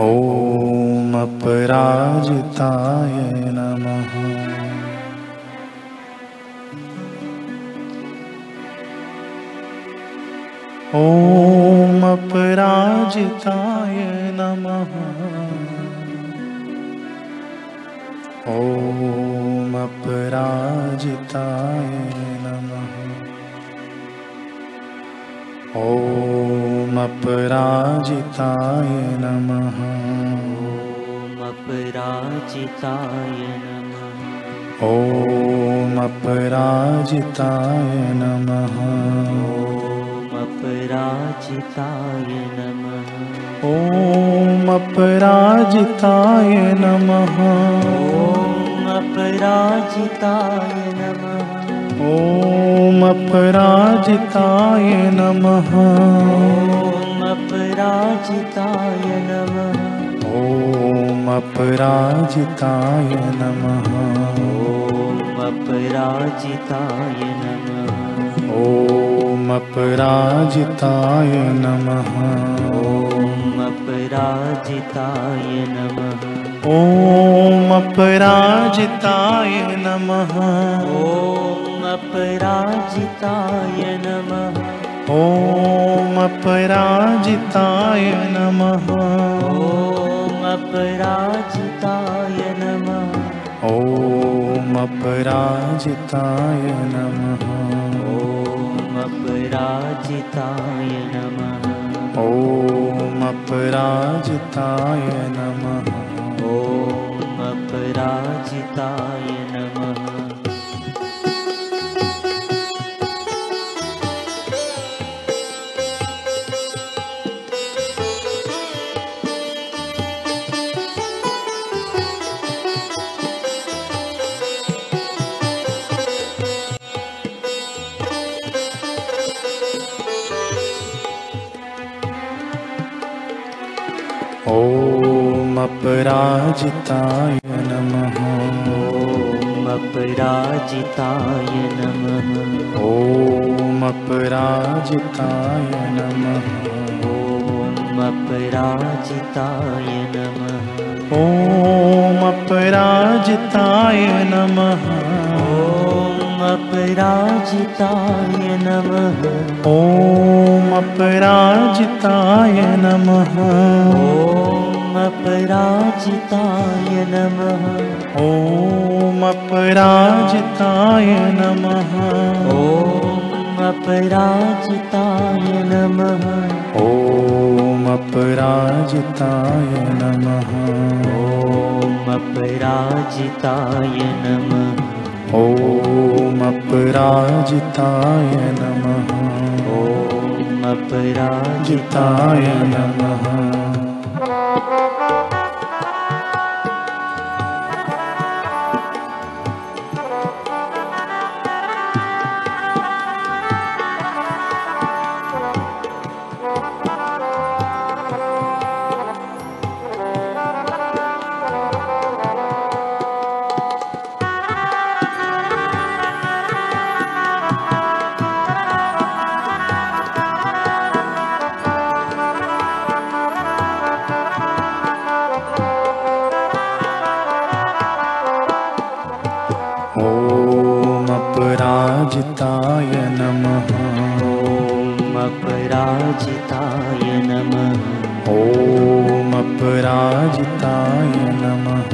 ॐ अपराजिताय नमः। ॐ अपराजिताय नमः। ॐ अपराजिताय नमः। ॐ ॐमपराजिताय नमः। ॐमपराजिताय नमः। ॐमपराजिताय नमः। ॐमपराजिताय नमः। ॐमपराजिताय नमः। अपराजताय नमः। ॐ अपराजताय नमः। अपराजिताय नमः। ॐ अपराजिताय नमः। ॐ अपराजिताय नमः। ॐ अपराजिताय नमः। ॐ अपराजिताय नमः। ॐ अपराजिताय नमः। ॐ अपराजिताय नमः ॐ अपराजिताय नमः। ॐ अपराजिताय नमः। ॐ अपराजिताय नमः। ॐ अपराजिताय नमः। ॐ अपराजिताय नमः ॐ अपराजिताय नमः। ॐ अपराजिताय नमः। ॐ अपराजिताय नमः। ॐ अपराजिताय नमः। ॐ अपराजिताय नमः अपराजिताय नमः। ॐ अपराजिताय नमः। ॐ अपराजिताय नमः। ॐ अपराजिताय नमः। ॐ अपराजिताय नमः। ॐ अपराजिताय नमः। ॐ अपराजिताय नमः ॐ अपराजिताय नमः। ॐ अपराजिताय जिताय नमः अपराजिताय नमः। ॐ अपराजिताय नमः।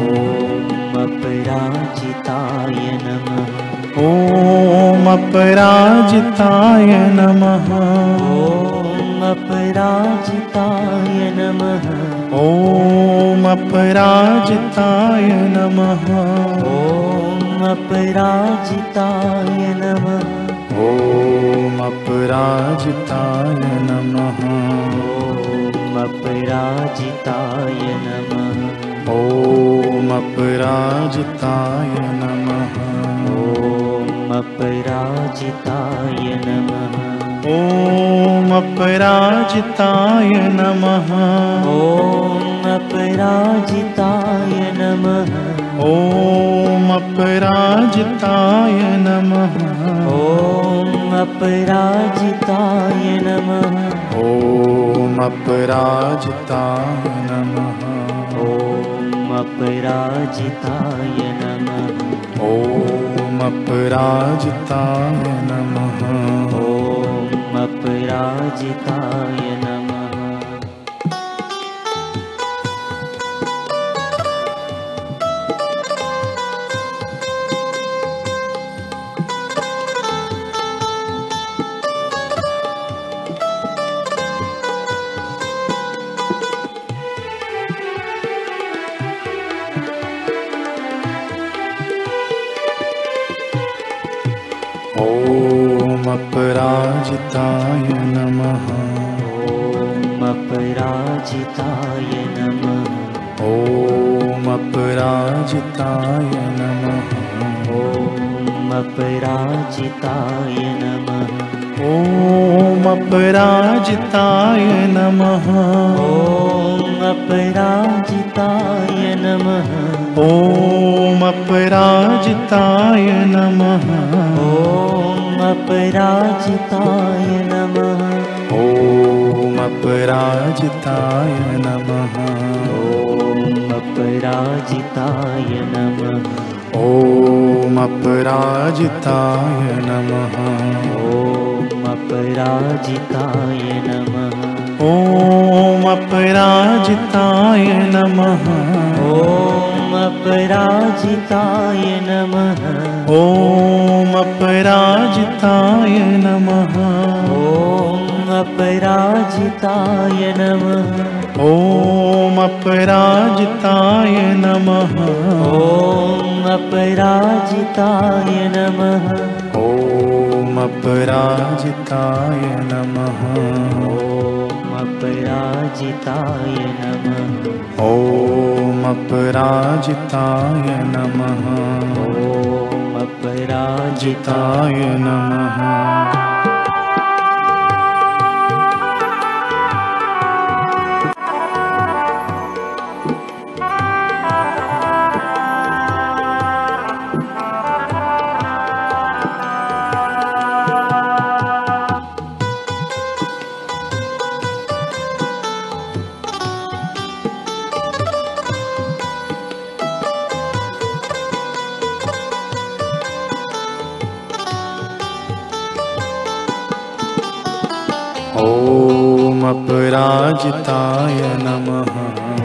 ॐ अपराजिताय नमः। ॐ अपराजिताय नमः। ॐ अपराजिताय नमः। ॐ अपराजिताय नमः। ॐ अपराजिताय नमः। ॐ अपराजिताय नमः। ॐ अपराजिताय नमः। ॐ अपराजिताय नमः। ॐ अपराजिताय नमः। ॐ अपराजिताय नमः। ॐ अपराजिताय नमः। ॐ अपराजिताय नमः अपराजिताय नमः। ॐ अपराजिताय नमः। ॐ अपराजिताय नमः। ॐ अपराजिताय नमः। ॐ अपराजिताय ॐमपराजिताय नमः। ॐमपराजिताय नमः। ॐमपराजिताय नमः। ॐमपराजिताय नमः। ॐमपराजिताय नमः। ॐमपराजिताय नमः। ॐ नमः अपराजिताय अपराजिताय नमः। ॐ अपराजिताय नमः। ॐ अपराजिताय नमः। ॐ अपराजिताय नमः। ॐ अपराजिताय नमः। ॐ अपराजिताय नमः। ॐ अपराजिताय नमः। ॐ अपराजिताय नमः। ॐ अपराजिताय नमः। ॐ अपराजिताय नमः। ॐ अपराजिताय नमः। ॐ अपराजिताय नमः। ॐ अपराजिताय नमः। ॐ अपराजिताय जिताय नमः अपराजिताय नमः।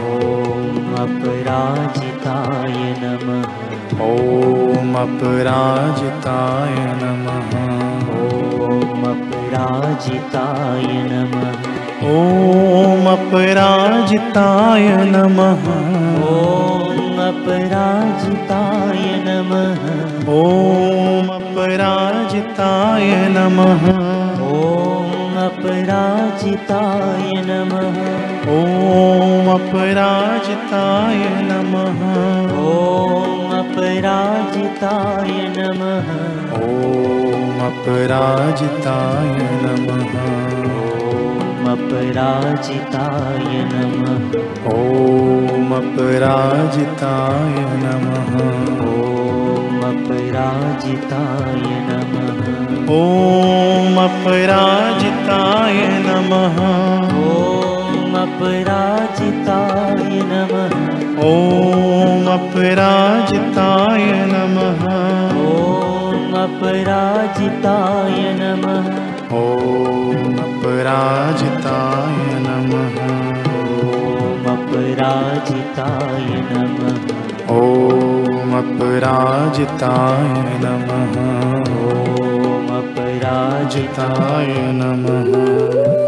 ॐ अपराजिताय नमः। ॐ अपराजिताय नमः। ॐ अपराजिताय नमः। ॐ अपराजिताय नमः। ॐ अपराजिताय नमः। ॐ अपराजिताय नमः अपराजिताय नमः। ॐ अपराजिताय नमः। ॐ अपराजिताय नमः। ॐ अपराजिताय नमः। ॐ अपराजिताय नमः। ॐ अपराजिताय नमः। ॐ अपराजिताय नमः। ॐ अपराजिताय नमः। ॐ अपराजिताय नमः। ॐ अपराजिताय नमः। ॐ अपराजिताय नमः। ॐ अपराजिताय नमः। ॐ अपराजिताय नमः। ॐ अपराजिताय नमः। ॐ अपराजिता जिताय नमः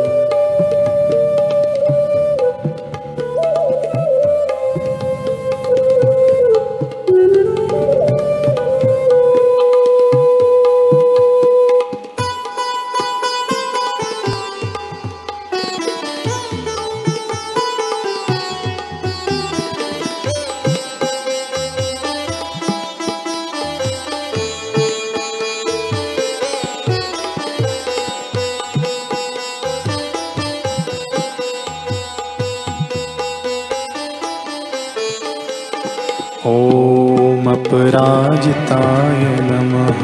ॐ अपराजिताय नमः।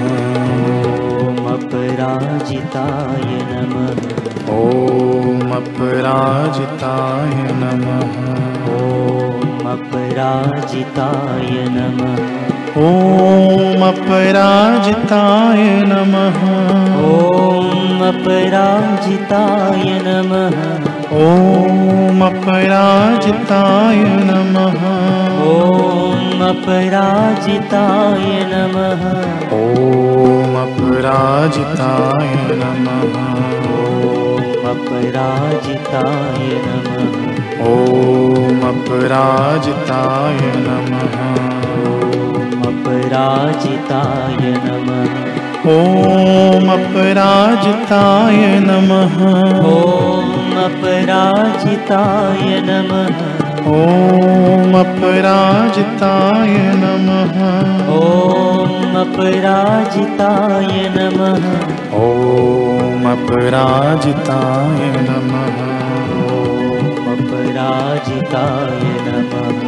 ॐ अपराजिताय नमः। ॐ अपराजिताय नमः। ॐ अपराजिताय नमः। ॐ अपराजिताय नमः। ॐ अपराजिताय नमः ॐ अपराजिताय नमः। ॐ अपराजिताय नमः। ॐ अपराजिताय नमः। ॐ अपराजिताय नमः। ॐ अपराजिताय नमः। ॐ अपराजिताय नमः। ॐ अपराजिताय नमः। ॐ अपराजिताय नमः। ॐ अपराजिताय नमः। ॐ अपराजिताय नमः। ॐ अपराजिताय नमः। ॐ अपराजिताय नमः।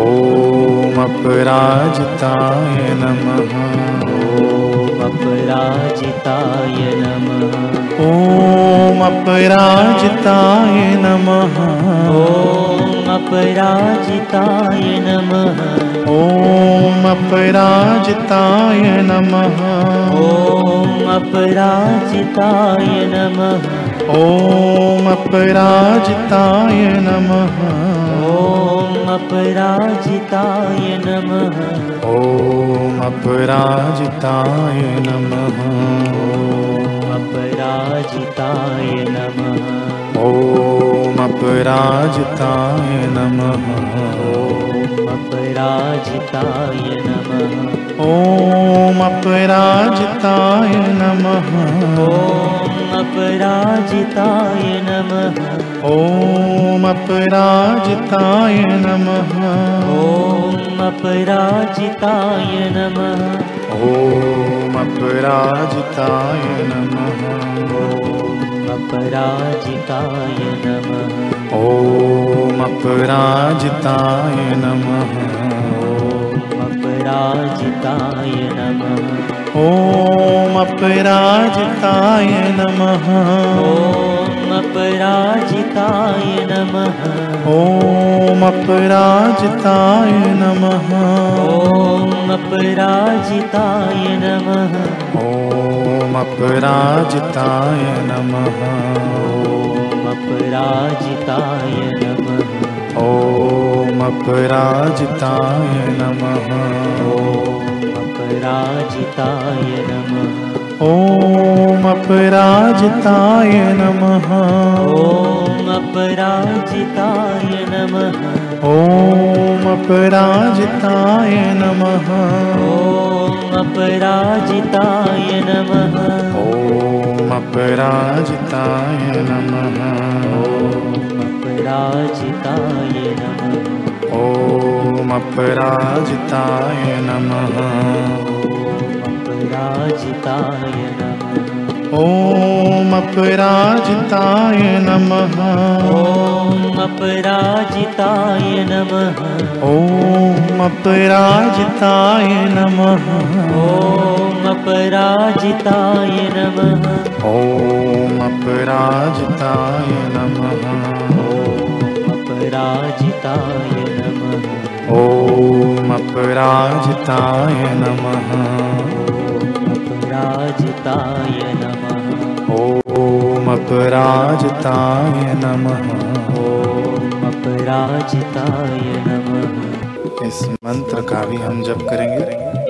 ॐ अपराजिताय नमः। ॐ अपराजिताय नमः अपराजिताय नमः। ॐ अपराजिताय नमः। ॐ अपराजिताय नमः। ॐ अपराजिताय नमः ॐ अपराजिताय नमः। ॐ अपराजिताय नमः। ॐ अपराजिताय नमः। अपराजिताय नमः। ॐ अपराजिताय नमः। अपराजिताय नमः। ॐ अपराजिताय नमः अपराजिताय नमः। ॐ अपराजिताय नमः। ॐ अपराजिताय नमः। ॐ अपराजिताय नमः। ॐ अपराजिताय नमः। ॐ अपराजिताय नमः। ॐ अपराजिताय नमः। ॐ अपराजिताय नमः। ॐ अपराजिताय नमः। ॐ अपराजिताय नमः। ॐ अपराजिताय नमः। ॐ अपराजिताय नमः। ॐ अपराजिताय नमः। ॐ अपराजिताय नमः अपराजिताय नमः। ॐ अपराजिताय नमः। ॐ अपराजिताय नमः। ॐ अपराजिताय नमः। ॐ अपराजिताय नमः। ॐ अपराजिताय नमः। ॐ अपराजिताय नमः ॐ अपराजिताय नमः। ॐ अपराजिताय नमः। ॐ अपराजिताय नमः। ॐ अपराजिताय नमः। ॐ अपराजिताय नमः। ॐ अपराजिताय नमः। ॐ नम। ॐ अपराजताय नमः। ॐ अपराजताय नमः नमः। इस मंत्र का भी हम जप करेंगे।